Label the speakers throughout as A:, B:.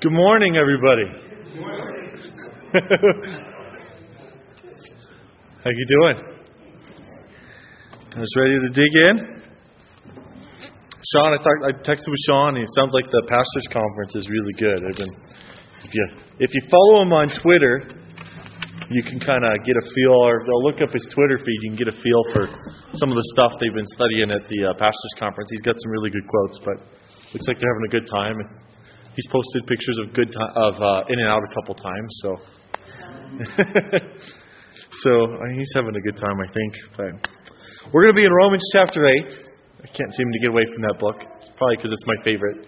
A: Good morning, everybody. How you doing? I was ready to dig in. Sean, I, I texted with Sean. He sounds like the pastors' conference is really good. I've been, if you if you follow him on Twitter, you can kind of get a feel, or look up his Twitter feed. You can get a feel for some of the stuff they've been studying at the uh, pastors' conference. He's got some really good quotes, but looks like they're having a good time. He's posted pictures of good time, of uh, In-N-Out a couple times, so so he's having a good time, I think. But we're going to be in Romans chapter eight. I can't seem to get away from that book. It's probably because it's my favorite.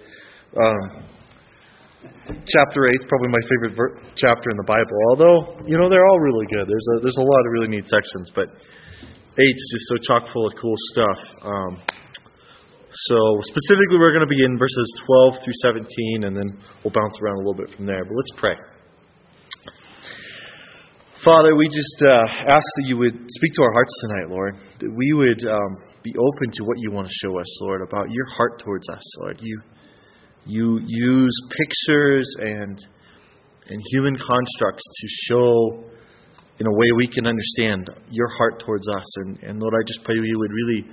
A: Um, chapter eight is probably my favorite ver- chapter in the Bible. Although you know they're all really good. There's a there's a lot of really neat sections, but eight's just so chock full of cool stuff. Um, so specifically, we're going to be in verses 12 through 17, and then we'll bounce around a little bit from there. But let's pray. Father, we just uh, ask that you would speak to our hearts tonight, Lord. That we would um, be open to what you want to show us, Lord, about your heart towards us, Lord. You you use pictures and and human constructs to show in a way we can understand your heart towards us. And, and Lord, I just pray you would really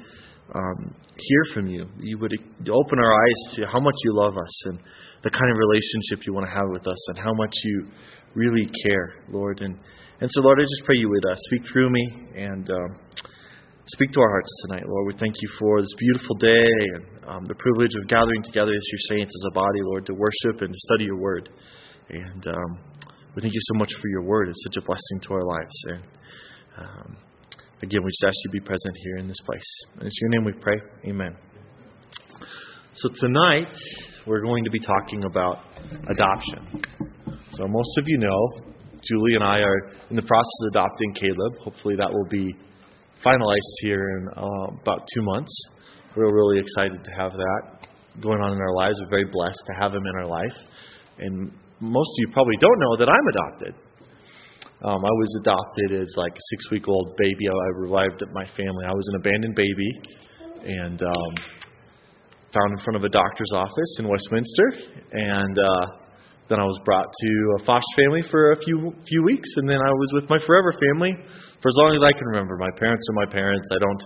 A: um, hear from you. You would open our eyes to how much you love us and the kind of relationship you want to have with us and how much you really care, Lord. And, and so, Lord, I just pray you would uh, speak through me and um, speak to our hearts tonight, Lord. We thank you for this beautiful day and um, the privilege of gathering together as your saints, as a body, Lord, to worship and to study your word. And um, we thank you so much for your word. It's such a blessing to our lives. And um, Again, we just ask you to be present here in this place. And it's your name we pray. Amen. So tonight, we're going to be talking about adoption. So most of you know, Julie and I are in the process of adopting Caleb. Hopefully, that will be finalized here in uh, about two months. We're really excited to have that going on in our lives. We're very blessed to have him in our life. And most of you probably don't know that I'm adopted. Um, I was adopted as like a six week old baby. I revived my family. I was an abandoned baby and um, found in front of a doctor's office in Westminster. And uh, then I was brought to a foster family for a few few weeks, and then I was with my forever family for as long as I can remember. My parents are my parents. I don't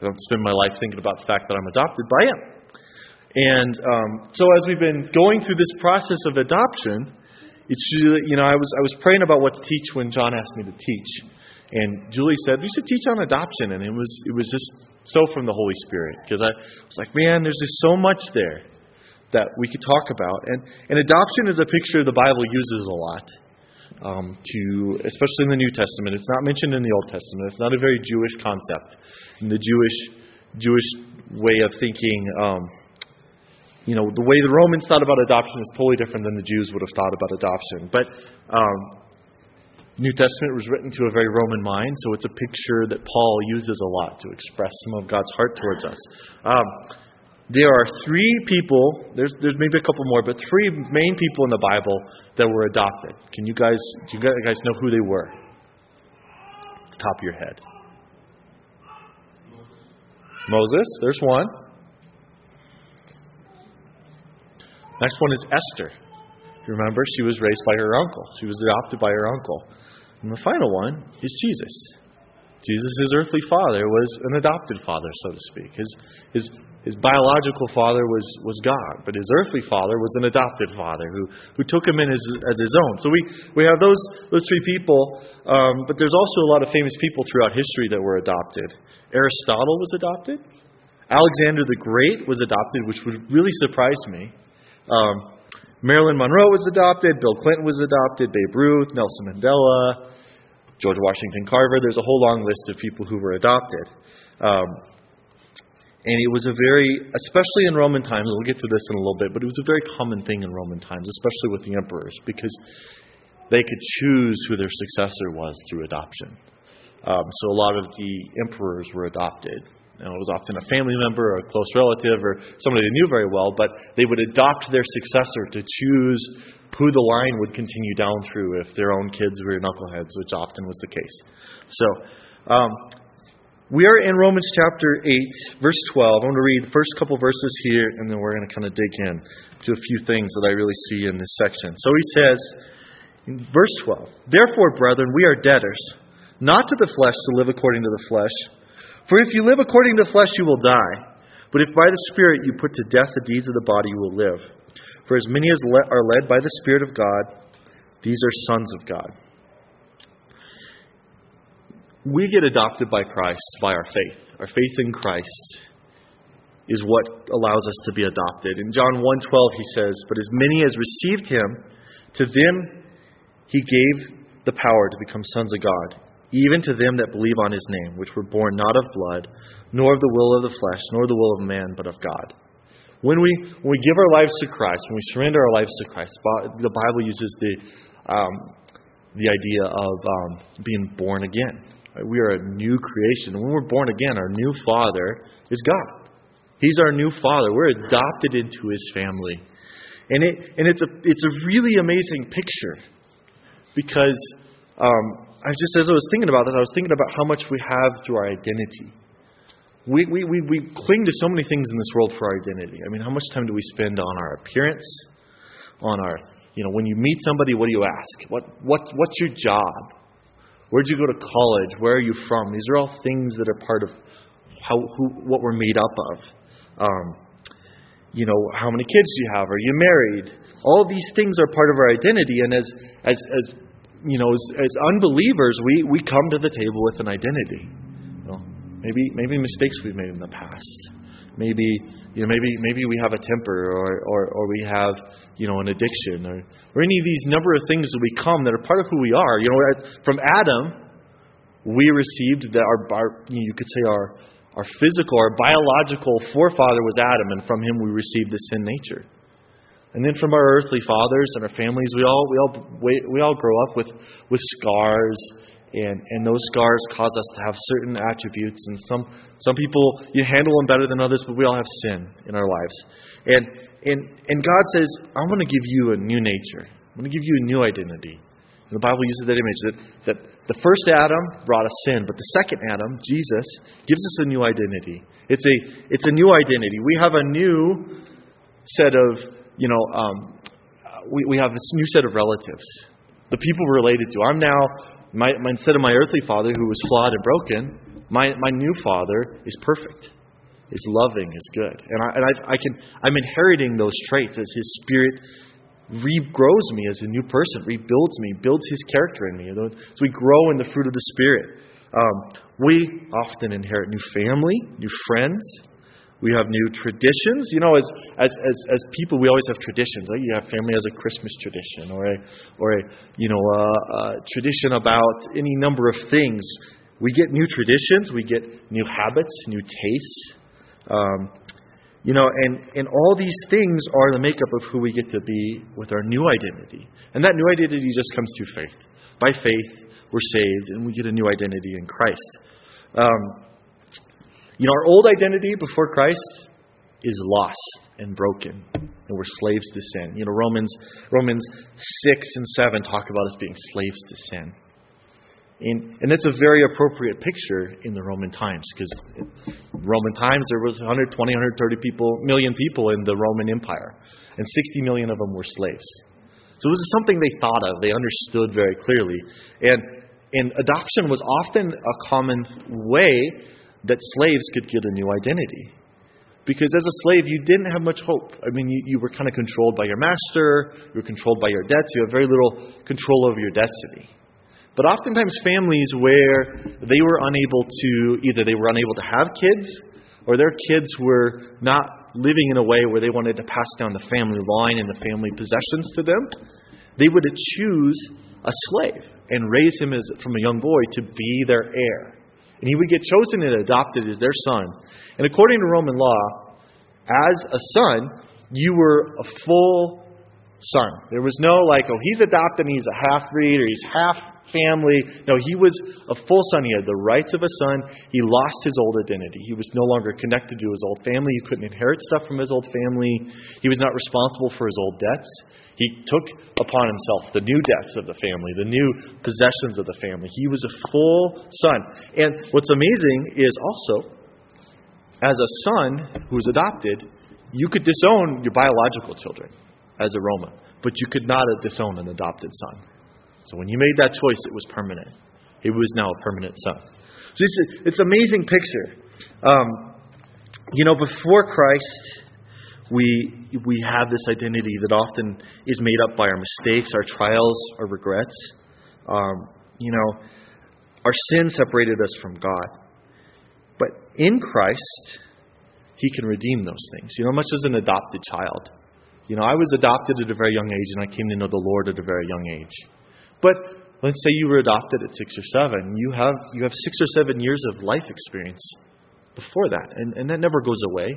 A: I don't spend my life thinking about the fact that I'm adopted, but I am. And um, so as we've been going through this process of adoption, it's you know I was I was praying about what to teach when John asked me to teach, and Julie said we should teach on adoption, and it was it was just so from the Holy Spirit because I was like man there's just so much there that we could talk about, and and adoption is a picture the Bible uses a lot. Um, to especially in the New Testament, it's not mentioned in the Old Testament. It's not a very Jewish concept. In the Jewish Jewish way of thinking, um, you know, the way the Romans thought about adoption is totally different than the Jews would have thought about adoption. But um, New Testament was written to a very Roman mind, so it's a picture that Paul uses a lot to express some of God's heart towards us. Um, there are three people. There's there's maybe a couple more, but three main people in the Bible that were adopted. Can you guys do you guys know who they were? Top of your head. Moses. There's one. Next one is Esther. You remember, she was raised by her uncle. She was adopted by her uncle. And the final one is Jesus. Jesus, his earthly father, was an adopted father, so to speak. His, his, his biological father was, was God, but his earthly father was an adopted father who, who took him in as, as his own. So we, we have those, those three people, um, but there's also a lot of famous people throughout history that were adopted. Aristotle was adopted. Alexander the Great was adopted, which would really surprise me. Um, Marilyn Monroe was adopted, Bill Clinton was adopted, Babe Ruth, Nelson Mandela, George Washington Carver. There's a whole long list of people who were adopted. Um, and it was a very, especially in Roman times, we'll get to this in a little bit, but it was a very common thing in Roman times, especially with the emperors, because they could choose who their successor was through adoption. Um, so a lot of the emperors were adopted. You know, it was often a family member or a close relative or somebody they knew very well, but they would adopt their successor to choose who the line would continue down through if their own kids were knuckleheads, which often was the case. So, um, We are in Romans chapter 8, verse 12. I'm going to read the first couple verses here, and then we're going to kind of dig in to a few things that I really see in this section. So he says, in verse 12, Therefore, brethren, we are debtors, not to the flesh to live according to the flesh. For if you live according to the flesh, you will die. But if by the Spirit you put to death the deeds of the body, you will live. For as many as are led by the Spirit of God, these are sons of God. We get adopted by Christ by our faith. Our faith in Christ is what allows us to be adopted. In John 1:12 he says, "But as many as received him, to them he gave the power to become sons of God, even to them that believe on his name, which were born not of blood, nor of the will of the flesh, nor the will of man, but of God." When we, when we give our lives to Christ, when we surrender our lives to Christ, the Bible uses the, um, the idea of um, being born again. We are a new creation. When we're born again, our new Father is God. He's our new Father. We're adopted into His family. And, it, and it's, a, it's a really amazing picture because um, I just, as I was thinking about this, I was thinking about how much we have through our identity. We, we, we, we cling to so many things in this world for our identity. I mean, how much time do we spend on our appearance, on our, you know, when you meet somebody, what do you ask? What, what, what's your job? Where'd you go to college? Where are you from? These are all things that are part of how who, what we're made up of. Um, you know, how many kids do you have? Are you married? All these things are part of our identity, and as as as you know, as, as unbelievers, we we come to the table with an identity. You know, maybe maybe mistakes we've made in the past. Maybe you know, maybe maybe we have a temper, or or, or we have you know an addiction, or or any of these number of things that we come that are part of who we are. You know, from Adam, we received that our, our you could say our our physical, our biological forefather was Adam, and from him we received the sin nature. And then from our earthly fathers and our families, we all we all we, we all grow up with with scars and, and those scars cause us to have certain attributes. And some, some people, you handle them better than others, but we all have sin in our lives. And, and, and God says, I'm going to give you a new nature. I'm going to give you a new identity. And the Bible uses that image that, that the first Adam brought us sin, but the second Adam, Jesus, gives us a new identity. It's a, it's a new identity. We have a new set of, you know, um, we, we have this new set of relatives. The people we're related to. I'm now my, my, instead of my earthly father who was flawed and broken, my, my new father is perfect, is loving, is good. And, I, and I, I can, I'm inheriting those traits as his spirit regrows me as a new person, rebuilds me, builds his character in me. So we grow in the fruit of the Spirit. Um, we often inherit new family, new friends, we have new traditions. You know, as, as, as, as people, we always have traditions. You have family has a Christmas tradition or a, or a, you know, a, a tradition about any number of things. We get new traditions. We get new habits, new tastes. Um, you know, and, and all these things are the makeup of who we get to be with our new identity. And that new identity just comes through faith. By faith, we're saved, and we get a new identity in Christ. Um, you know, our old identity before Christ is lost and broken, and we're slaves to sin. You know, Romans Romans six and seven talk about us being slaves to sin. And, and that's a very appropriate picture in the Roman times because Roman times there was 120, 130 people, million people in the Roman Empire, and 60 million of them were slaves. So it was something they thought of, they understood very clearly, and and adoption was often a common way that slaves could get a new identity. Because as a slave, you didn't have much hope. I mean, you, you were kind of controlled by your master, you were controlled by your debts, you had very little control over your destiny. But oftentimes, families where they were unable to, either they were unable to have kids, or their kids were not living in a way where they wanted to pass down the family line and the family possessions to them, they would choose a slave and raise him as, from a young boy to be their heir and he would get chosen and adopted as their son. And according to Roman law, as a son, you were a full son. There was no like, oh, he's adopted and he's a half breed or he's half family. No, he was a full son. He had the rights of a son. He lost his old identity. He was no longer connected to his old family. He couldn't inherit stuff from his old family. He was not responsible for his old debts. He took upon himself the new debts of the family, the new possessions of the family. He was a full son. And what's amazing is also, as a son who was adopted, you could disown your biological children as a Roman, but you could not disown an adopted son. So when you made that choice, it was permanent. He was now a permanent son. So it's, it's an amazing picture. Um, you know, before Christ, we, we have this identity that often is made up by our mistakes, our trials, our regrets. Um, you know, our sin separated us from God. But in Christ, He can redeem those things. You know, much as an adopted child. You know, I was adopted at a very young age, and I came to know the Lord at a very young age. But let's say you were adopted at six or seven. You have you have six or seven years of life experience before that, and, and that never goes away.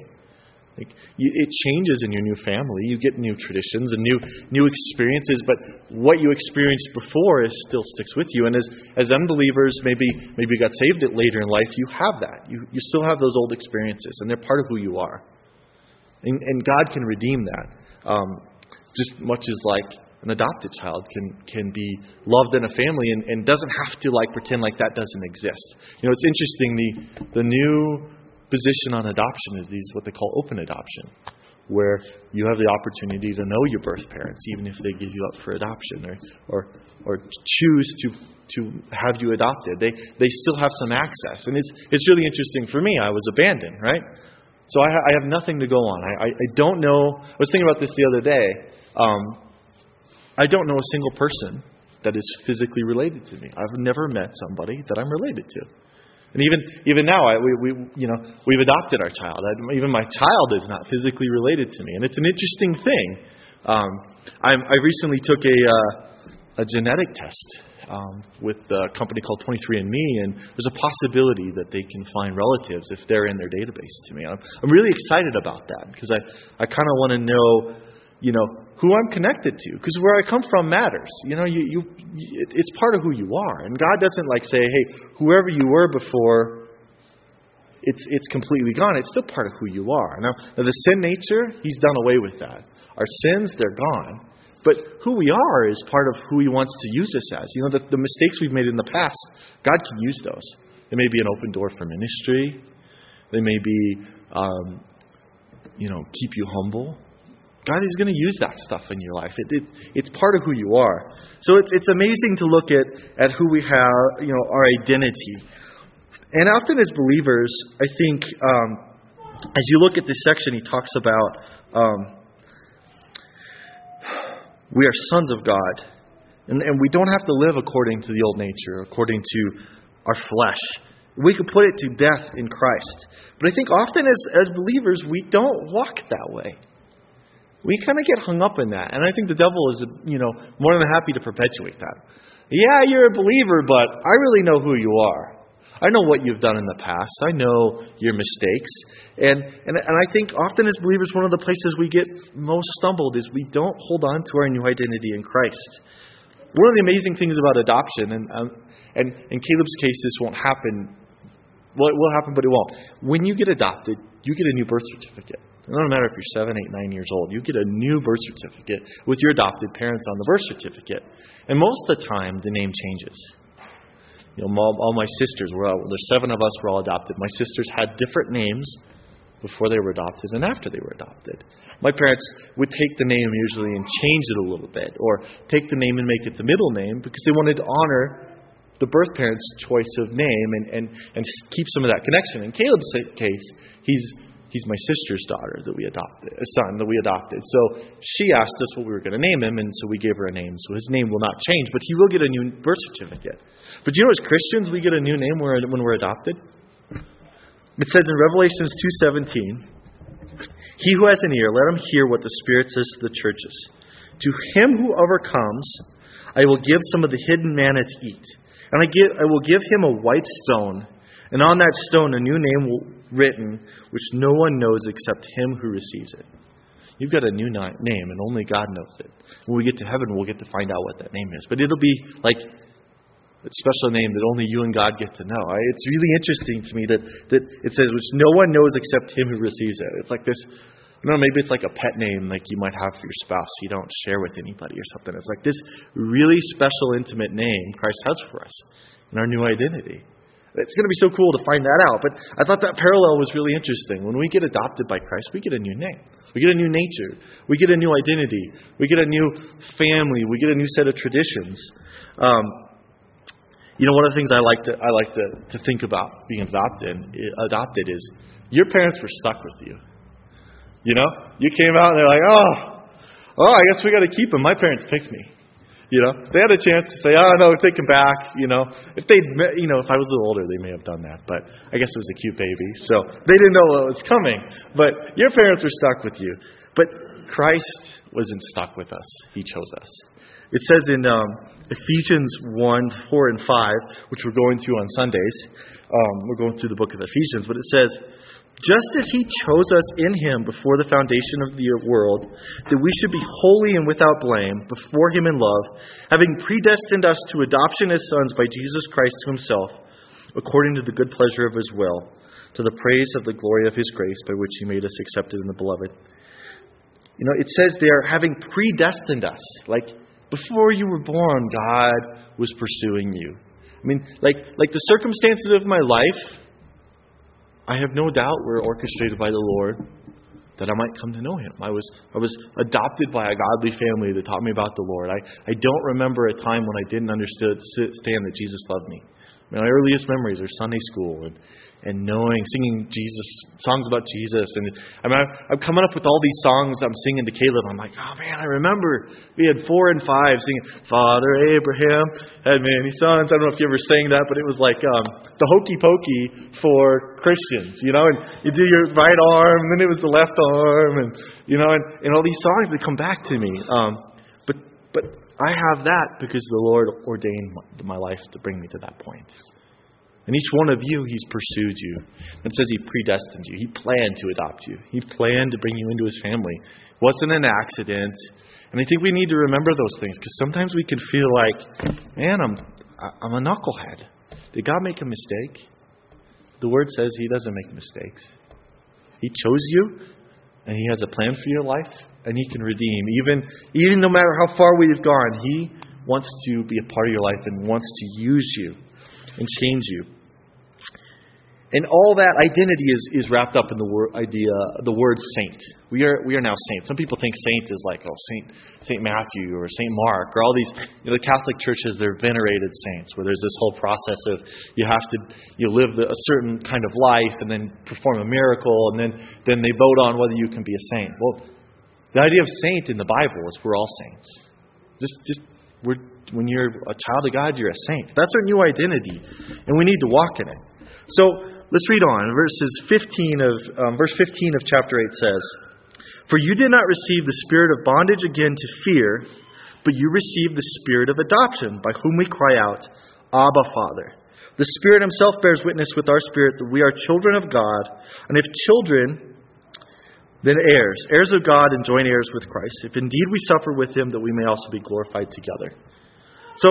A: Like you, it changes in your new family. You get new traditions and new new experiences, but what you experienced before is still sticks with you. And as as unbelievers, maybe maybe you got saved it later in life, you have that. You you still have those old experiences, and they're part of who you are. And, and God can redeem that, um, just much as like an adopted child can can be loved in a family and, and doesn't have to like pretend like that doesn't exist. You know, it's interesting the the new position on adoption is these what they call open adoption, where you have the opportunity to know your birth parents, even if they give you up for adoption or or, or choose to to have you adopted. They they still have some access, and it's it's really interesting for me. I was abandoned, right? So I, I have nothing to go on. I, I, I don't know. I was thinking about this the other day. Um, I don't know a single person that is physically related to me. I've never met somebody that I'm related to. And even even now, I, we, we you know we've adopted our child. I, even my child is not physically related to me, and it's an interesting thing. Um, I'm, I recently took a uh, a genetic test um, with a company called 23andMe, and there's a possibility that they can find relatives if they're in their database to me. I'm, I'm really excited about that because I I kind of want to know you know, who I'm connected to. Because where I come from matters. You know, you, you, it's part of who you are. And God doesn't like say, hey, whoever you were before, it's, it's completely gone. It's still part of who you are. Now, now, the sin nature, He's done away with that. Our sins, they're gone. But who we are is part of who He wants to use us as. You know, the, the mistakes we've made in the past, God can use those. They may be an open door for ministry. They may be, um, you know, keep you humble. God is going to use that stuff in your life. It, it, it's part of who you are. So it's, it's amazing to look at, at who we have, you know, our identity. And often as believers, I think um, as you look at this section, he talks about um, we are sons of God. And, and we don't have to live according to the old nature, according to our flesh. We can put it to death in Christ. But I think often as, as believers, we don't walk that way. We kind of get hung up in that. And I think the devil is, you know, more than happy to perpetuate that. Yeah, you're a believer, but I really know who you are. I know what you've done in the past. I know your mistakes. And, and, and I think often as believers, one of the places we get most stumbled is we don't hold on to our new identity in Christ. One of the amazing things about adoption, and, um, and in Caleb's case, this won't happen. Well, it will happen, but it won't. When you get adopted, you get a new birth certificate. It doesn't matter if you're seven, eight, nine years old. You get a new birth certificate with your adopted parents on the birth certificate. And most of the time, the name changes. You know, all, all my sisters were, there's seven of us were all adopted. My sisters had different names before they were adopted and after they were adopted. My parents would take the name usually and change it a little bit, or take the name and make it the middle name because they wanted to honor the birth parents' choice of name and, and, and keep some of that connection. In Caleb's case, he's he's my sister's daughter that we adopted, a son that we adopted. So she asked us what we were going to name him, and so we gave her a name. So his name will not change, but he will get a new birth certificate. But you know, as Christians, we get a new name when we're adopted. It says in Revelations two seventeen, "He who has an ear, let him hear what the Spirit says to the churches. To him who overcomes, I will give some of the hidden manna to eat, and I give I will give him a white stone." And on that stone, a new name will written, which no one knows except him who receives it. You've got a new name, and only God knows it. When we get to heaven, we'll get to find out what that name is. But it'll be like a special name that only you and God get to know. It's really interesting to me that, that it says, which no one knows except him who receives it. It's like this, I know, maybe it's like a pet name like you might have for your spouse you don't share with anybody or something. It's like this really special, intimate name Christ has for us in our new identity. It's going to be so cool to find that out. But I thought that parallel was really interesting. When we get adopted by Christ, we get a new name. We get a new nature. We get a new identity. We get a new family. We get a new set of traditions. Um, you know, one of the things I like to I like to, to think about being adopted adopted is your parents were stuck with you. You know, you came out and they're like, oh, oh, I guess we got to keep him. My parents picked me. You know, they had a chance to say, "Oh no, him back." You know, if they, you know, if I was a little older, they may have done that. But I guess it was a cute baby, so they didn't know what was coming. But your parents were stuck with you. But Christ wasn't stuck with us; He chose us. It says in um, Ephesians one, four, and five, which we're going through on Sundays. Um, we're going through the book of Ephesians, but it says just as he chose us in him before the foundation of the world, that we should be holy and without blame before him in love, having predestined us to adoption as sons by Jesus Christ to himself, according to the good pleasure of his will, to the praise of the glory of his grace by which he made us accepted in the beloved. You know, it says there, having predestined us. Like, before you were born, God was pursuing you. I mean, like, like the circumstances of my life I have no doubt we were orchestrated by the Lord that I might come to know Him. I was, I was adopted by a godly family that taught me about the Lord. I, I don't remember a time when I didn't understand that Jesus loved me. My earliest memories are Sunday school and, and knowing, singing Jesus songs about Jesus, and I mean, I'm coming up with all these songs I'm singing to Caleb. I'm like, oh man, I remember we had four and five singing, Father Abraham had many sons. I don't know if you ever sang that, but it was like um, the hokey pokey for Christians, you know. And you do your right arm, and then it was the left arm, and you know, and, and all these songs that come back to me. Um, but but I have that because the Lord ordained my, my life to bring me to that point. And each one of you, He's pursued you. It says He predestined you. He planned to adopt you. He planned to bring you into His family. It wasn't an accident. And I think we need to remember those things because sometimes we can feel like, man, I'm, I'm a knucklehead. Did God make a mistake? The Word says He doesn't make mistakes. He chose you, and He has a plan for your life, and He can redeem. Even, even no matter how far we've gone, He wants to be a part of your life and wants to use you and change you. And all that identity is, is wrapped up in the word idea, the word saint. We are we are now saints. Some people think saint is like oh Saint Saint Matthew or Saint Mark or all these. You know, the Catholic churches they're venerated saints where there's this whole process of you have to you live a certain kind of life and then perform a miracle and then then they vote on whether you can be a saint. Well, the idea of saint in the Bible is we're all saints. Just just we're when you're a child of God, you're a saint. That's our new identity, and we need to walk in it. So Let's read on. Verses 15 of um, verse 15 of chapter 8 says, "For you did not receive the spirit of bondage again to fear, but you received the spirit of adoption, by whom we cry out, Abba, Father." The Spirit Himself bears witness with our spirit that we are children of God, and if children, then heirs, heirs of God and joint heirs with Christ, if indeed we suffer with Him, that we may also be glorified together. So,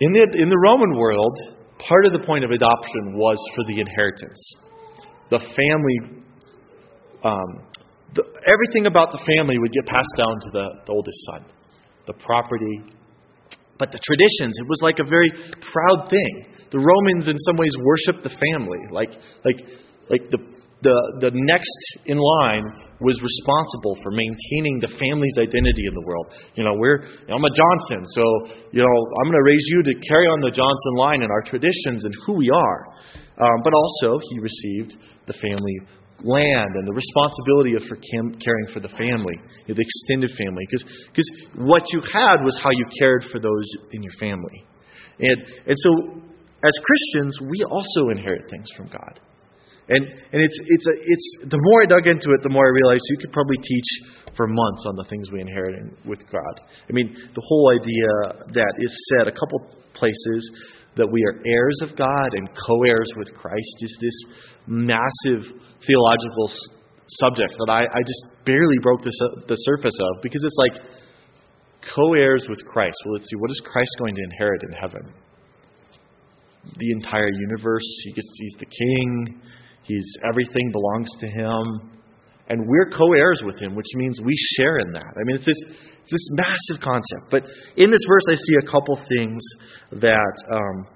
A: in the, in the Roman world, part of the point of adoption was for the inheritance. The family, um, the, everything about the family would get passed down to the, the oldest son. The property, but the traditions, it was like a very proud thing. The Romans, in some ways, worshiped the family. Like, like, like the, the, the next in line was responsible for maintaining the family's identity in the world. You know, we're I'm a Johnson, so you know I'm going to raise you to carry on the Johnson line and our traditions and who we are. Um, but also, he received the family land and the responsibility of for caring for the family, the extended family, because what you had was how you cared for those in your family, and and so as Christians, we also inherit things from God. And and it's it's a, it's the more I dug into it, the more I realized you could probably teach for months on the things we inherit with God. I mean, the whole idea that is said a couple places that we are heirs of God and co-heirs with Christ is this massive theological subject that I, I just barely broke the, the surface of because it's like co-heirs with Christ. Well, let's see, what is Christ going to inherit in heaven? the entire universe. He gets, he's the king. He's everything belongs to him. And we're co-heirs with him, which means we share in that. I mean, it's this, it's this massive concept. But in this verse, I see a couple things that um,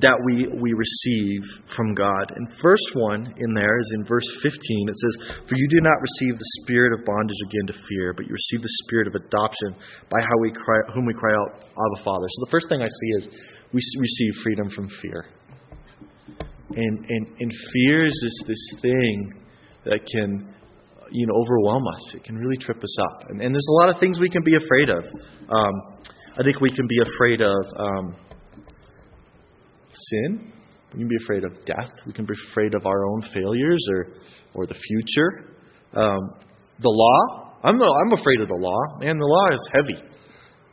A: that we, we receive from God. And first one in there is in verse 15. It says, For you do not receive the spirit of bondage again to fear, but you receive the spirit of adoption by how we cry, whom we cry out, Abba, Father. So the first thing I see is we receive freedom from fear. And, and, and fear is this thing that can you know, overwhelm us. It can really trip us up. And, and there's a lot of things we can be afraid of. Um, I think we can be afraid of. Um, sin. We can be afraid of death. We can be afraid of our own failures or, or the future. Um, the law. I'm, I'm afraid of the law. Man, the law is heavy.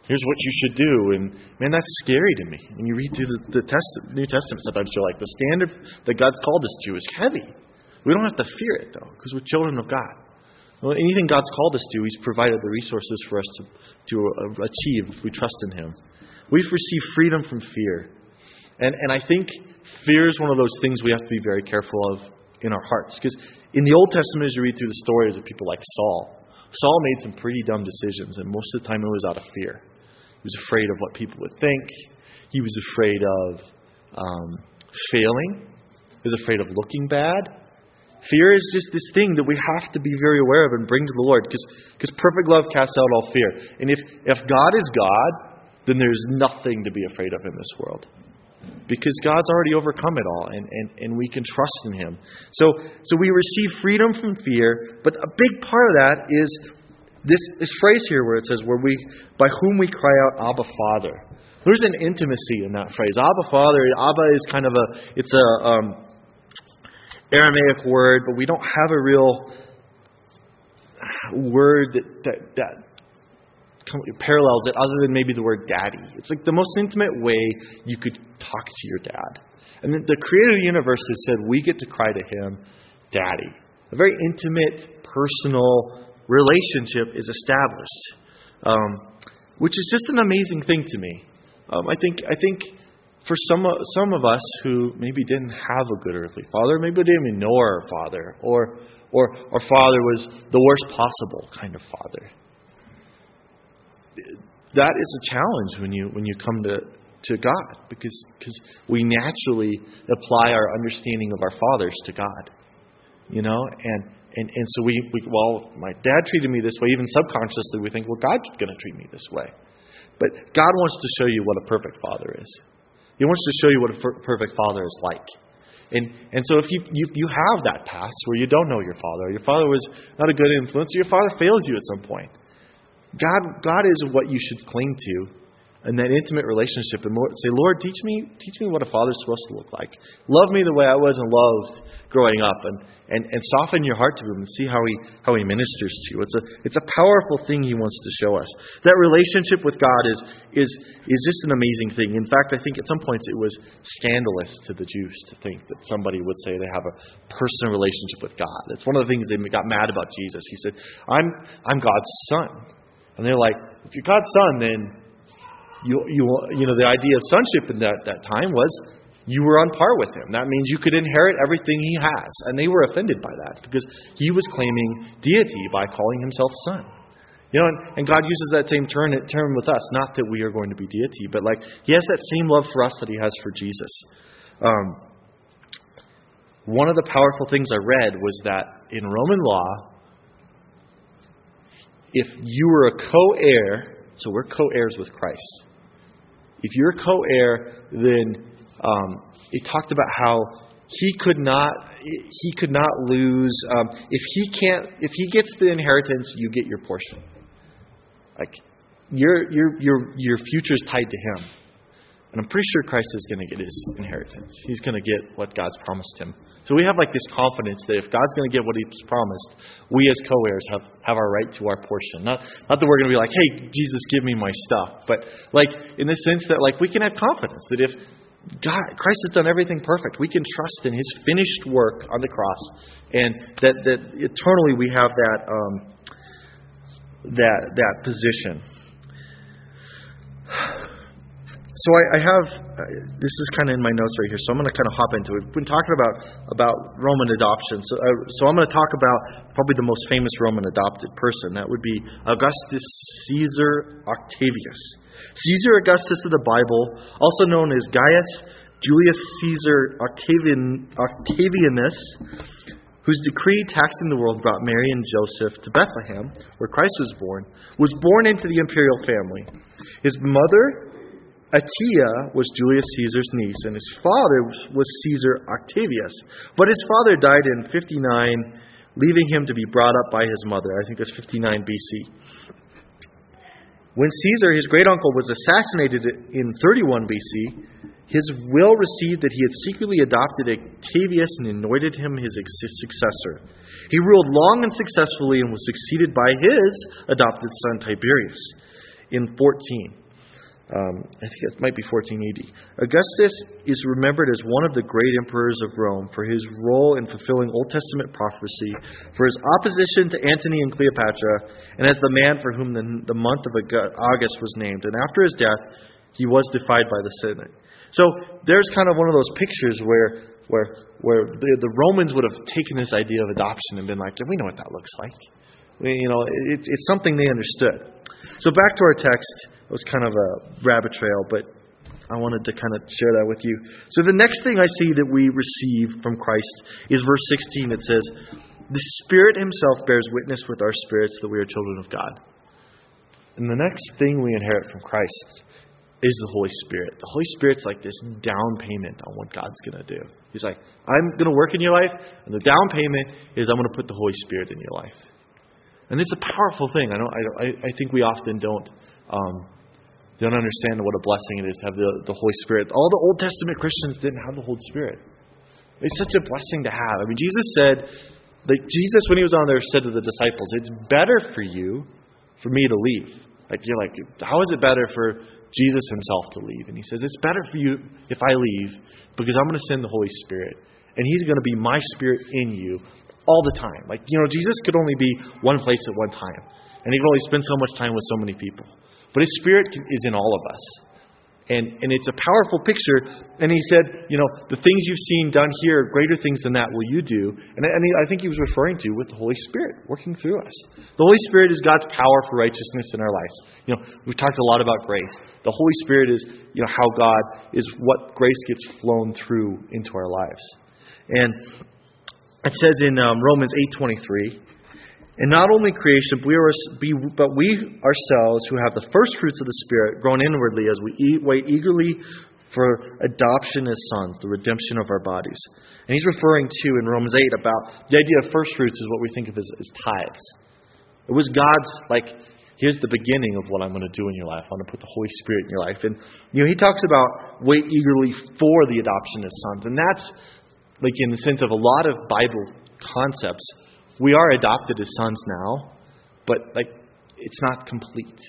A: Here's what you should do. And man, that's scary to me. When you read through the, the Test, New Testament, sometimes you're like, the standard that God's called us to is heavy. We don't have to fear it, though, because we're children of God. Well, anything God's called us to, He's provided the resources for us to, to uh, achieve if we trust in Him. We've received freedom from fear. And, and I think fear is one of those things we have to be very careful of in our hearts. Because in the Old Testament, as you read through the stories of people like Saul, Saul made some pretty dumb decisions, and most of the time it was out of fear. He was afraid of what people would think, he was afraid of um, failing, he was afraid of looking bad. Fear is just this thing that we have to be very aware of and bring to the Lord because perfect love casts out all fear. And if, if God is God, then there's nothing to be afraid of in this world because God's already overcome it all and, and, and we can trust in Him. So, so we receive freedom from fear, but a big part of that is this, this phrase here where it says, where we, by whom we cry out, Abba, Father. There's an intimacy in that phrase. Abba, Father. Abba is kind of a, it's a um, Aramaic word, but we don't have a real word that, that, that parallels it other than maybe the word daddy. It's like the most intimate way you could talk to your dad. And the creator of the universe has said we get to cry to him, Daddy. A very intimate, personal relationship is established, um, which is just an amazing thing to me. Um, I think I think for some some of us who maybe didn't have a good earthly father, maybe didn't even know our father, or or our father was the worst possible kind of father that is a challenge when you when you come to to God because because we naturally apply our understanding of our fathers to God, you know, and and and so we, we well my dad treated me this way even subconsciously we think well God's going to treat me this way, but God wants to show you what a perfect father is. He wants to show you what a perfect father is like. And, and so if you, you, you have that past where you don't know your father, your father was not a good influence, or your father failed you at some point, God, God is what you should cling to in that intimate relationship and more, say, Lord, teach me, teach me what a father's supposed to look like. Love me the way I wasn't loved growing up, and, and, and soften your heart to him and see how he how he ministers to you. It's a it's a powerful thing he wants to show us. That relationship with God is is is just an amazing thing. In fact, I think at some points it was scandalous to the Jews to think that somebody would say they have a personal relationship with God. It's one of the things they got mad about Jesus. He said, "I'm I'm God's son." And they're like, if you're God's son, then you, you, you know, the idea of sonship in that, that time was you were on par with him. That means you could inherit everything he has. And they were offended by that because he was claiming deity by calling himself son. You know, and, and God uses that same term, term with us. Not that we are going to be deity, but like he has that same love for us that he has for Jesus. Um, one of the powerful things I read was that in Roman law, if you were a co heir, so we're co heirs with Christ. If you're co heir, then um, it talked about how he could not he could not lose um, if he can't if he gets the inheritance you get your portion. Like your your your your future is tied to him and i'm pretty sure christ is going to get his inheritance he's going to get what god's promised him so we have like this confidence that if God's going to get what He's promised, we as co-heirs have, have our right to our portion. Not not that we're going to be like, hey, Jesus, give me my stuff, but like in the sense that like we can have confidence that if God, Christ has done everything perfect. We can trust in His finished work on the cross, and that that eternally we have that um, that that position. So I, I have uh, this is kind of in my notes right here, so I'm going to kind of hop into it. We've been talking about about Roman adoption, so uh, so I'm going to talk about probably the most famous Roman adopted person. That would be Augustus Caesar Octavius. Caesar Augustus of the Bible, also known as Gaius Julius Caesar Octavian, Octavianus, whose decree taxing the world brought Mary and Joseph to Bethlehem, where Christ was born, was born into the imperial family. His mother Atia was Julius Caesar's niece, and his father was Caesar Octavius. But his father died in 59, leaving him to be brought up by his mother. I think that's 59 BC. When Caesar, his great uncle, was assassinated in 31 BC, his will received that he had secretly adopted Octavius and anointed him his successor. He ruled long and successfully and was succeeded by his adopted son Tiberius in 14. Um, I think it might be 1480. Augustus is remembered as one of the great emperors of Rome for his role in fulfilling Old Testament prophecy, for his opposition to Antony and Cleopatra, and as the man for whom the, the month of August was named. And after his death, he was defied by the Senate. So there's kind of one of those pictures where where where the, the Romans would have taken this idea of adoption and been like, we know what that looks like. We, you know, it, it's something they understood. So back to our text. It was kind of a rabbit trail, but I wanted to kind of share that with you. So the next thing I see that we receive from Christ is verse 16. It says, The Spirit Himself bears witness with our spirits that we are children of God. And the next thing we inherit from Christ is the Holy Spirit. The Holy Spirit's like this down payment on what God's going to do. He's like, I'm going to work in your life, and the down payment is I'm going to put the Holy Spirit in your life. And it's a powerful thing. I don't. I, I think we often don't um, don't understand what a blessing it is to have the, the Holy Spirit. All the Old Testament Christians didn't have the Holy Spirit. It's such a blessing to have. I mean, Jesus said, like Jesus when he was on there said to the disciples, "It's better for you for me to leave." Like you're like, how is it better for Jesus himself to leave? And he says, "It's better for you if I leave because I'm going to send the Holy Spirit." And he's going to be my spirit in you all the time. Like, you know, Jesus could only be one place at one time. And he could only spend so much time with so many people. But his spirit is in all of us. And, and it's a powerful picture. And he said, you know, the things you've seen done here, greater things than that will you do. And, and he, I think he was referring to with the Holy Spirit working through us. The Holy Spirit is God's power for righteousness in our lives. You know, we've talked a lot about grace. The Holy Spirit is, you know, how God is what grace gets flown through into our lives. And it says in um, Romans 8:23, and not only creation, but we, ourselves who have the first fruits of the Spirit groan inwardly as we wait eagerly for adoption as sons, the redemption of our bodies. And he's referring to in Romans 8 about the idea of first fruits is what we think of as, as tithes. It was God's, like, here's the beginning of what I'm going to do in your life. I'm going to put the Holy Spirit in your life. And, you know, he talks about wait eagerly for the adoption as sons. And that's like in the sense of a lot of Bible concepts, we are adopted as sons now, but like it's not complete.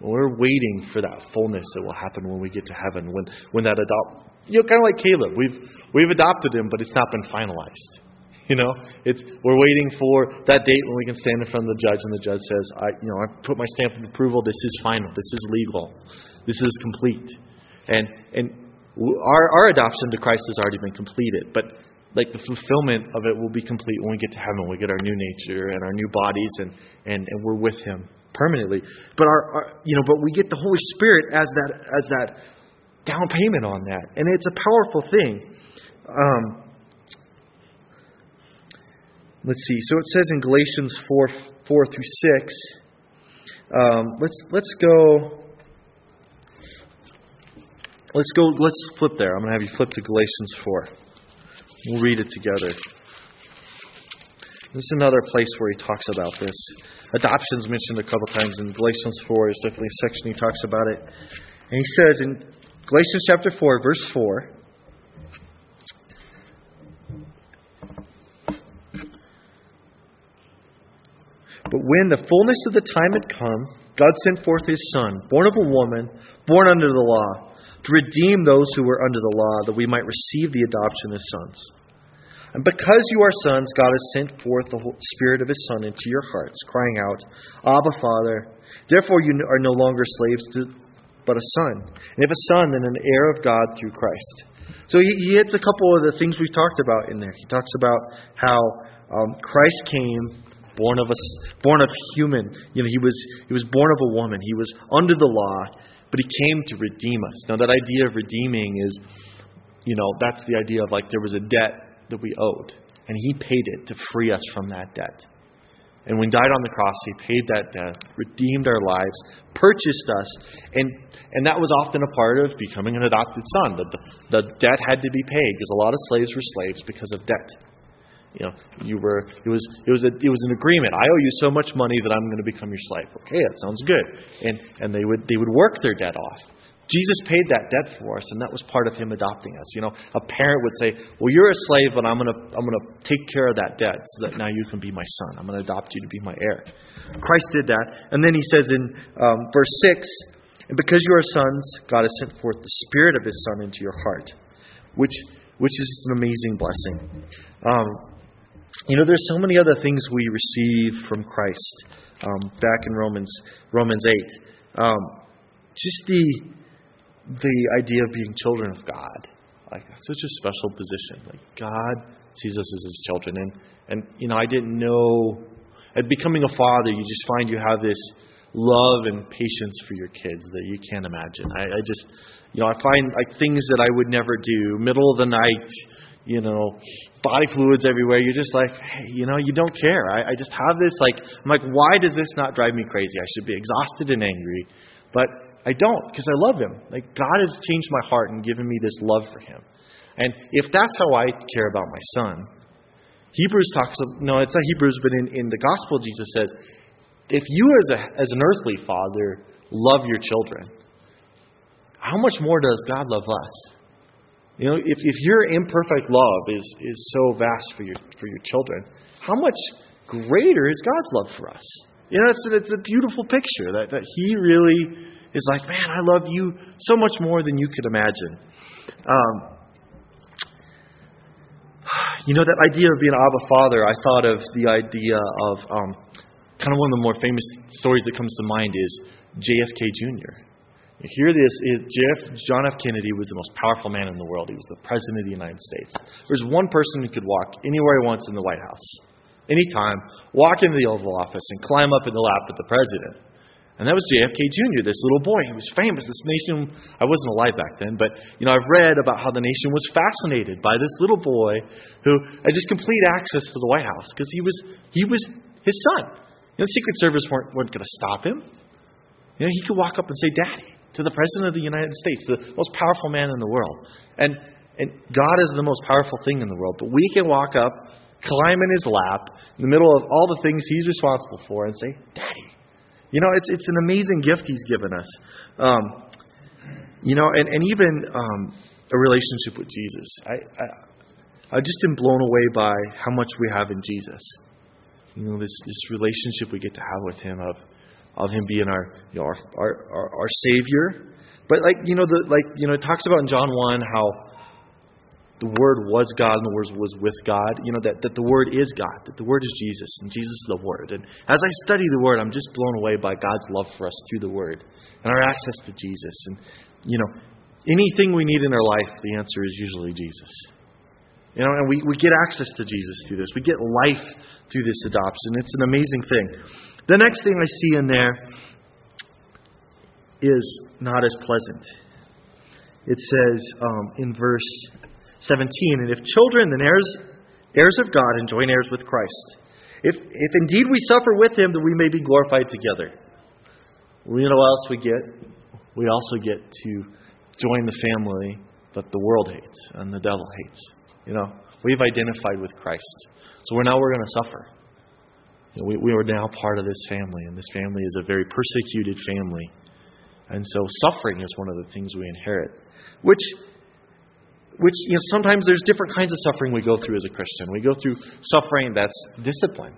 A: We're waiting for that fullness that will happen when we get to heaven. When when that adopt, you know, kind of like Caleb, we've we've adopted him, but it's not been finalized. You know, it's we're waiting for that date when we can stand in front of the judge, and the judge says, "I, you know, I've put my stamp of approval. This is final. This is legal. This is complete." And and our, our adoption to Christ has already been completed, but like the fulfillment of it will be complete when we get to heaven. We get our new nature and our new bodies, and, and, and we're with Him permanently. But our, our, you know, but we get the Holy Spirit as that as that down payment on that, and it's a powerful thing. Um, let's see. So it says in Galatians four four through six. Um, let's let's go. Let's go. Let's flip there. I'm going to have you flip to Galatians 4. We'll read it together. This is another place where he talks about this. Adoption's mentioned a couple times in Galatians 4. Is definitely a section he talks about it. And he says in Galatians chapter 4, verse 4. But when the fullness of the time had come, God sent forth his Son, born of a woman, born under the law to redeem those who were under the law, that we might receive the adoption as sons. And because you are sons, God has sent forth the Spirit of His Son into your hearts, crying out, Abba, Father. Therefore, you are no longer slaves to, but a son. And if a son, then an heir of God through Christ. So he, he hits a couple of the things we've talked about in there. He talks about how um, Christ came, born of a born of human. You know, he was he was born of a woman. He was under the law, but he came to redeem us. Now that idea of redeeming is, you know, that's the idea of like there was a debt that we owed, and he paid it to free us from that debt. And when he died on the cross, he paid that debt, redeemed our lives, purchased us, and and that was often a part of becoming an adopted son. The, the, the debt had to be paid because a lot of slaves were slaves because of debt. You know, you were it was it was a it was an agreement. I owe you so much money that I'm going to become your slave. Okay, that sounds good. And and they would they would work their debt off. Jesus paid that debt for us, and that was part of Him adopting us. You know, a parent would say, "Well, you're a slave, but I'm going to I'm to take care of that debt, so that now you can be my son. I'm going to adopt you to be my heir." Christ did that, and then He says in um, verse six, "And because you are sons, God has sent forth the Spirit of His Son into your heart," which which is an amazing blessing. Um, you know, there's so many other things we receive from Christ. Um, back in Romans Romans eight, um, just the the idea of being children of God. Like that's such a special position. Like God sees us as His children, and and you know I didn't know. At becoming a father, you just find you have this love and patience for your kids that you can't imagine. I, I just, you know, I find like things that I would never do. Middle of the night, you know, body fluids everywhere. You're just like, hey, you know, you don't care. I, I just have this like, I'm like, why does this not drive me crazy? I should be exhausted and angry, but I don't because I love Him. Like God has changed my heart and given me this love for Him. And if that's how I care about my son, Hebrews talks. Of, no, it's not Hebrews, but in, in the Gospel, Jesus says, if you as a as an earthly father love your children, how much more does God love us? You know, if, if your imperfect love is, is so vast for your for your children, how much greater is God's love for us? You know, it's, it's a beautiful picture that, that He really is like, man, I love you so much more than you could imagine. Um, you know, that idea of being Abba Father, I thought of the idea of um, kind of one of the more famous stories that comes to mind is JFK Jr. You hear this, JF, John F. Kennedy was the most powerful man in the world. He was the President of the United States. There's one person who could walk anywhere he wants in the White House, anytime, walk into the Oval Office and climb up in the lap of the President. And that was JFK Jr., this little boy. He was famous. This nation, I wasn't alive back then, but, you know, I've read about how the nation was fascinated by this little boy who had just complete access to the White House because he was, he was his son. You know, the Secret Service weren't, weren't going to stop him. You know, he could walk up and say, Daddy, to the President of the United States, the most powerful man in the world. And, and God is the most powerful thing in the world, but we can walk up, climb in his lap, in the middle of all the things he's responsible for, and say, Daddy, you know, it's, it's an amazing gift He's given us. Um, you know, and, and even um, a relationship with Jesus. I, I, I just am blown away by how much we have in Jesus. You know, this, this relationship we get to have with Him of, of Him being our, you know, our, our, our, our Savior. But like, you know, the, like, you know, it talks about in John 1 how the Word was God and the Word was with God. You know, that, that the Word is God, that the Word is Jesus, and Jesus is the Word. And as I study the Word, I'm just blown away by God's love for us through the Word and our access to Jesus. And, you know, anything we need in our life, the answer is usually Jesus. You know, and we, we get access to Jesus through this. We get life through this adoption. It's an amazing thing. The next thing I see in there is not as pleasant. It says um, in verse 17. And if children, then heirs, heirs of God, and joint heirs with Christ. If, if indeed we suffer with him, that we may be glorified together. You know what else we get? We also get to join the family that the world hates and the devil hates. You know, we've identified with Christ. So we're now we're going to suffer. You know, we, we are now part of this family, and this family is a very persecuted family. And so suffering is one of the things we inherit, which which you know sometimes there's different kinds of suffering we go through as a Christian. We go through suffering that's discipline.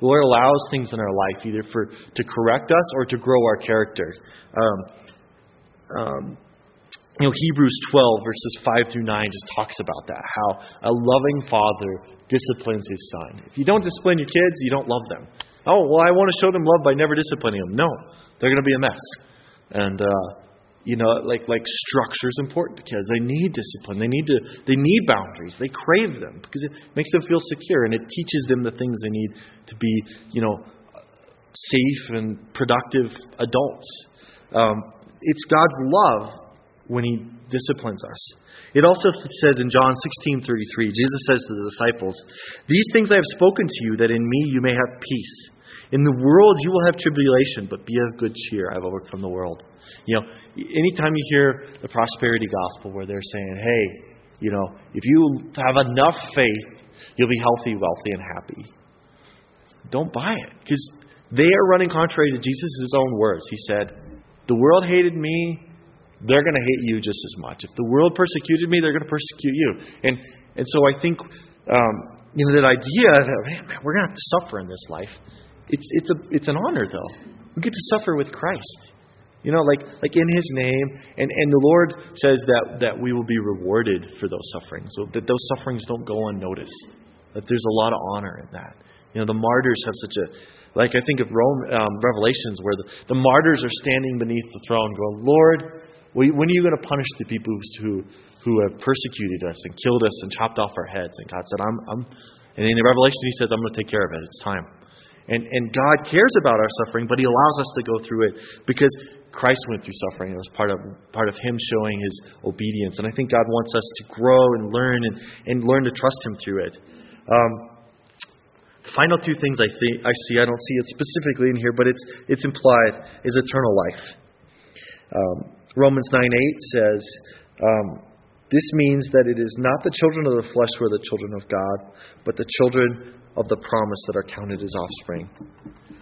A: The Lord allows things in our life either for to correct us or to grow our character. Um, um, you know, Hebrews 12 verses 5 through 9 just talks about that. How a loving father disciplines his son. If you don't discipline your kids, you don't love them. Oh well, I want to show them love by never disciplining them. No, they're going to be a mess. And uh, you know, like like structure is important because they need discipline. They need to they need boundaries. They crave them because it makes them feel secure and it teaches them the things they need to be, you know, safe and productive adults. Um, it's God's love when He disciplines us. It also says in John 16:33, Jesus says to the disciples, "These things I have spoken to you, that in me you may have peace. In the world you will have tribulation, but be of good cheer. I've overcome the world." You know, anytime you hear the prosperity gospel where they're saying, "Hey, you know, if you have enough faith, you'll be healthy, wealthy, and happy," don't buy it because they are running contrary to Jesus' own words. He said, "The world hated me; they're going to hate you just as much. If the world persecuted me, they're going to persecute you. And and so I think um, you know that idea that man, we're going to have to suffer in this life. It's it's a it's an honor though. We get to suffer with Christ. You know, like like in His name, and and the Lord says that that we will be rewarded for those sufferings. So that those sufferings don't go unnoticed. That there's a lot of honor in that. You know, the martyrs have such a like I think of Rome, um, Revelations, where the, the martyrs are standing beneath the throne, going, "Lord, when are you going to punish the people who, who have persecuted us and killed us and chopped off our heads? And God said, I'm, I'm and in the Revelation, He says, I'm going to take care of it. It's time. And, and God cares about our suffering, but He allows us to go through it because Christ went through suffering. It was part of, part of Him showing His obedience. And I think God wants us to grow and learn and, and learn to trust Him through it. Um, final two things I, think, I see, I don't see it specifically in here, but it's, it's implied, is eternal life. Um, Romans 9 8 says, um, This means that it is not the children of the flesh who are the children of God, but the children of the promise that are counted as offspring.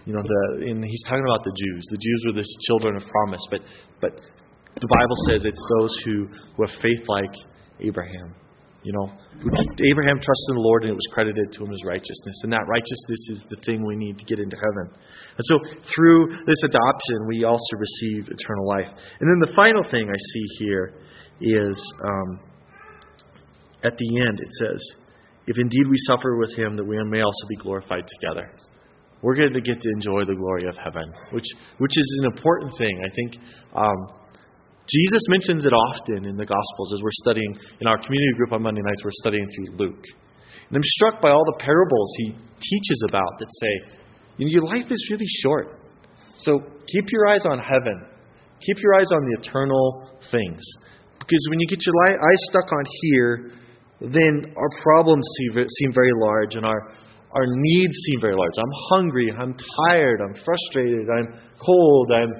A: You know, the, in, he's talking about the Jews. The Jews were the children of promise, but, but the Bible says it's those who, who have faith like Abraham. You know, Abraham trusted the Lord and it was credited to him as righteousness. And that righteousness is the thing we need to get into heaven. And so through this adoption, we also receive eternal life. And then the final thing I see here is um, at the end, it says, If indeed we suffer with him, that we may also be glorified together. We're going to get to enjoy the glory of heaven, which, which is an important thing. I think um, Jesus mentions it often in the Gospels as we're studying in our community group on Monday nights, we're studying through Luke. And I'm struck by all the parables he teaches about that say, you know, your life is really short. So keep your eyes on heaven. Keep your eyes on the eternal things. Because when you get your eyes stuck on here, then our problems seem very large and our, our needs seem very large. I'm hungry, I'm tired, I'm frustrated, I'm cold, I'm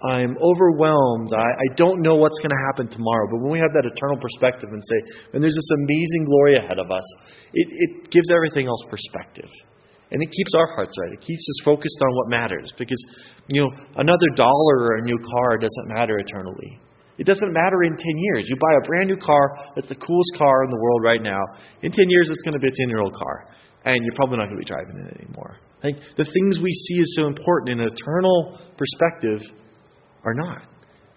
A: I'm overwhelmed. I, I don't know what's going to happen tomorrow. But when we have that eternal perspective and say, and there's this amazing glory ahead of us, it, it gives everything else perspective. And it keeps our hearts right. It keeps us focused on what matters. Because, you know, another dollar or a new car doesn't matter eternally. It doesn't matter in 10 years. You buy a brand new car that's the coolest car in the world right now. In 10 years, it's going to be a 10 year old car. And you're probably not going to be driving it anymore. I think the things we see is so important in an eternal perspective are not.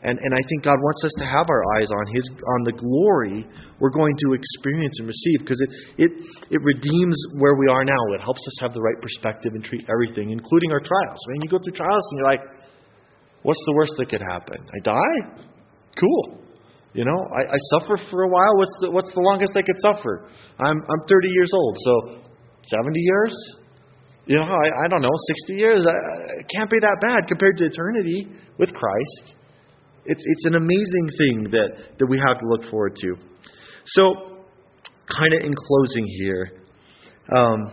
A: And, and I think God wants us to have our eyes on His on the glory we're going to experience and receive because it, it, it redeems where we are now. It helps us have the right perspective and treat everything, including our trials. Mean, you go through trials and you're like, what's the worst that could happen? I die? Cool. You know, I, I suffer for a while. What's the, what's the longest I could suffer? I'm, I'm 30 years old, so 70 years? You know, I, I don't know, 60 years. It can't be that bad compared to eternity with Christ. It's, it's an amazing thing that, that we have to look forward to. So, kind of in closing here, um,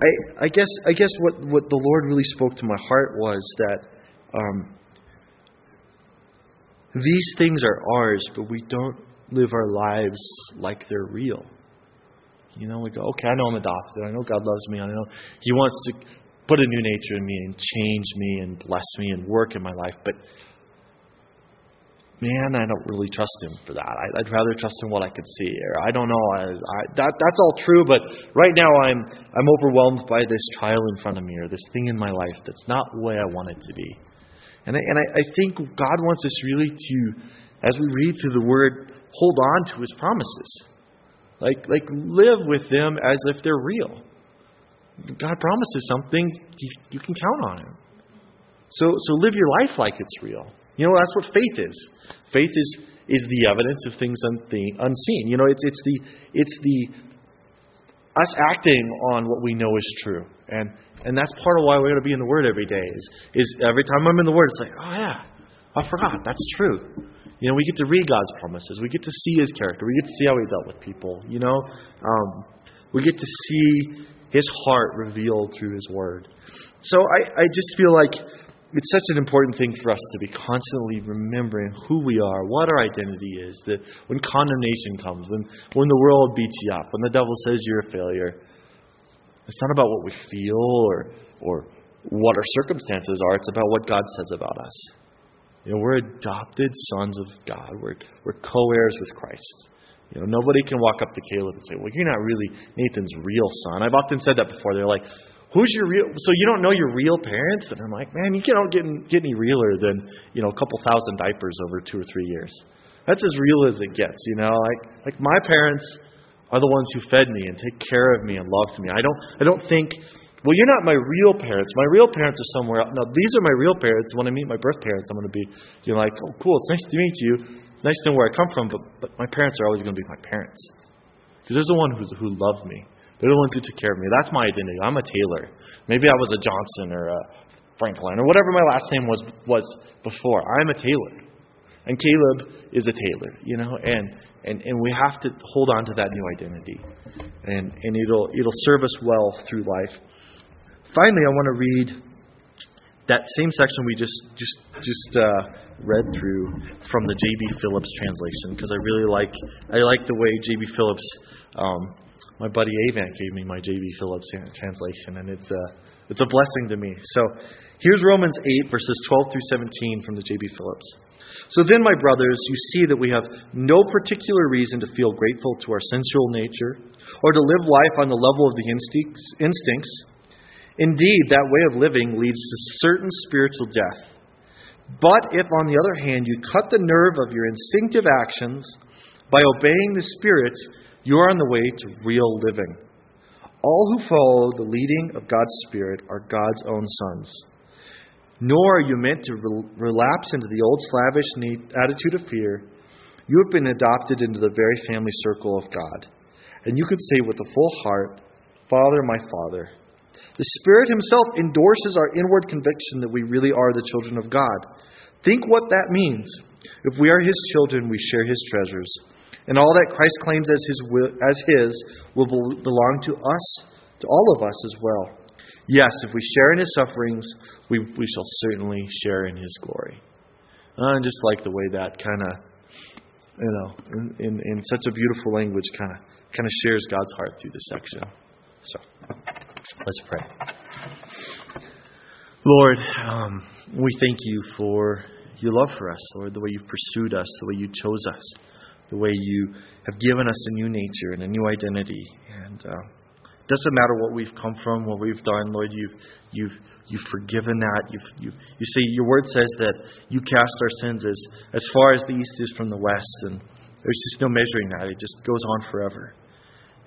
A: I, I guess I guess what, what the Lord really spoke to my heart was that um, these things are ours, but we don't live our lives like they're real. You know, we go, okay, I know I'm adopted. I know God loves me. I know He wants to put a new nature in me and change me and bless me and work in my life. But man, I don't really trust Him for that. I, would rather trust in what I could see. Or I don't know. I, I, that that's all true, but right now I'm I'm overwhelmed by this trial in front of me or this thing in my life that's not the way I want it to be. And I, and I, I think God wants us really to, as we read through the Word, hold on to His promises. Like, like live with them as if they're real. God promises something, you, you can count on Him. So, so live your life like it's real. You know, that's what faith is. Faith is, is the evidence of things unseen. You know, it's, it's, the, it's the us acting on what we know is true. And, and that's part of why we're going to be in the Word every day. Is, is every time I'm in the Word, it's like, oh, yeah, I forgot. That's true. You know, we get to read God's promises. We get to see His character. We get to see how He dealt with people. You know, um, we get to see His heart revealed through His Word. So I, I just feel like it's such an important thing for us to be constantly remembering who we are, what our identity is. That when condemnation comes, when when the world beats you up, when the devil says you're a failure, it's not about what we feel or or what our circumstances are. It's about what God says about us. You know, we're adopted sons of God. We're we're co-heirs with Christ. You know, nobody can walk up to Caleb and say, "Well, you're not really Nathan's real son." I've often said that before. They're like, Who's your real? So you don't know your real parents? And I'm like, man, you can't get, get any realer than you know a couple thousand diapers over two or three years. That's as real as it gets, you know. Like like my parents are the ones who fed me and take care of me and loved me. I don't I don't think, well, you're not my real parents. My real parents are somewhere else. No, these are my real parents. When I meet my birth parents, I'm going to be you know like, oh, cool. It's nice to meet you. It's nice to know where I come from. But but my parents are always going to be my parents because there's the one who's, who loved me they're the ones who took care of me. That's my identity. I'm a Taylor. Maybe I was a Johnson or a Franklin or whatever my last name was was before. I'm a Taylor. And Caleb is a Taylor, you know, and, and, and we have to hold on to that new identity. And, and it'll, it'll serve us well through life. Finally, I want to read that same section we just, just, just uh, read through from the J.B. Phillips translation because I really like, I like the way J.B. Phillips um, my buddy Avant gave me my J.B. Phillips translation, and it's a, it's a blessing to me. So here's Romans 8, verses 12 through 17 from the J.B. Phillips. So then, my brothers, you see that we have no particular reason to feel grateful to our sensual nature or to live life on the level of the instincts. instincts. Indeed, that way of living leads to certain spiritual death. But if, on the other hand, you cut the nerve of your instinctive actions by obeying the Spirit, you are on the way to real living. All who follow the leading of God's Spirit are God's own sons. Nor are you meant to relapse into the old slavish attitude of fear. You have been adopted into the very family circle of God. And you could say with a full heart, Father, my Father. The Spirit Himself endorses our inward conviction that we really are the children of God. Think what that means. If we are His children, we share His treasures and all that Christ claims as his, as his will belong to us, to all of us as well. Yes, if we share in his sufferings, we, we shall certainly share in his glory. I just like the way that kind of, you know, in, in, in, such a beautiful language, kind of kind of shares God's heart through this section. So, let's pray. Lord, um, we thank you for your love for us, Lord, the way you've pursued us, the way you chose us the way you have given us a new nature and a new identity. And uh, doesn't matter what we've come from, what we've done, Lord. You've you've you've forgiven that. You've, you you say your word says that you cast our sins as as far as the east is from the west, and there's just no measuring that. It just goes on forever.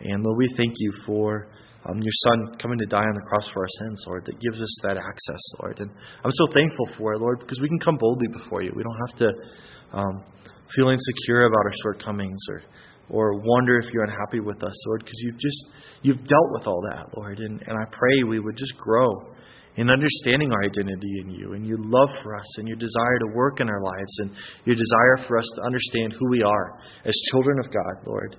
A: And Lord, we thank you for. Um, your Son coming to die on the cross for our sins, Lord, that gives us that access, Lord. And I'm so thankful for it, Lord, because we can come boldly before you. We don't have to um, feel insecure about our shortcomings or or wonder if you're unhappy with us, Lord, because you've just you've dealt with all that, Lord. And, and I pray we would just grow in understanding our identity in you and your love for us and your desire to work in our lives and your desire for us to understand who we are as children of God, Lord.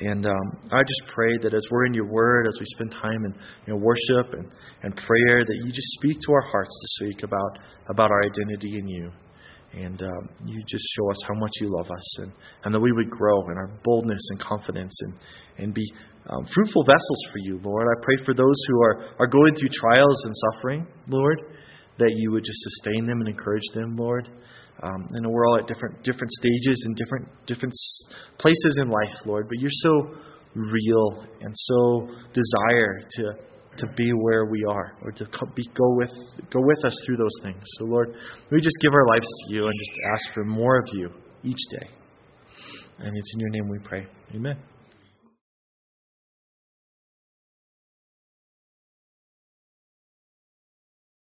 A: And um, I just pray that as we're in your word, as we spend time in you know, worship and, and prayer, that you just speak to our hearts this week about, about our identity in you. And um, you just show us how much you love us and, and that we would grow in our boldness and confidence and, and be um, fruitful vessels for you, Lord. I pray for those who are, are going through trials and suffering, Lord, that you would just sustain them and encourage them, Lord. Um, and we're all at different different stages and different different places in life, Lord. But you're so real and so desire to to be where we are or to be, go with go with us through those things. So Lord, we just give our lives to you and just ask for more of you each day. And it's in your name we pray. Amen.